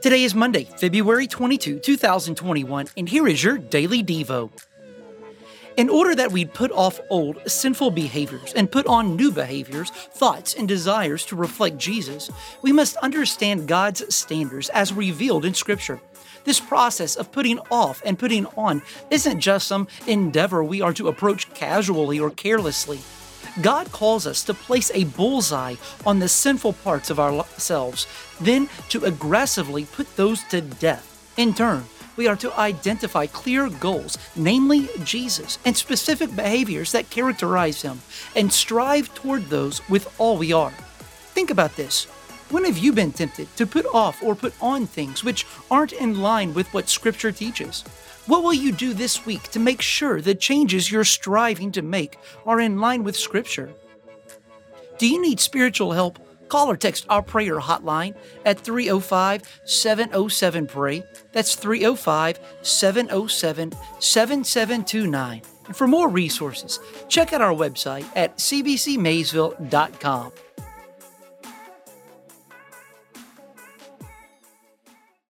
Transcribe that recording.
Today is Monday, February 22, 2021, and here is your Daily Devo. In order that we'd put off old, sinful behaviors and put on new behaviors, thoughts, and desires to reflect Jesus, we must understand God's standards as revealed in Scripture. This process of putting off and putting on isn't just some endeavor we are to approach casually or carelessly. God calls us to place a bullseye on the sinful parts of ourselves, then to aggressively put those to death. In turn, we are to identify clear goals, namely Jesus, and specific behaviors that characterize him, and strive toward those with all we are. Think about this. When have you been tempted to put off or put on things which aren't in line with what Scripture teaches? What will you do this week to make sure the changes you're striving to make are in line with Scripture? Do you need spiritual help? Call or text our prayer hotline at 305 707 PRAY. That's 305 707 7729. And for more resources, check out our website at cbcmaysville.com.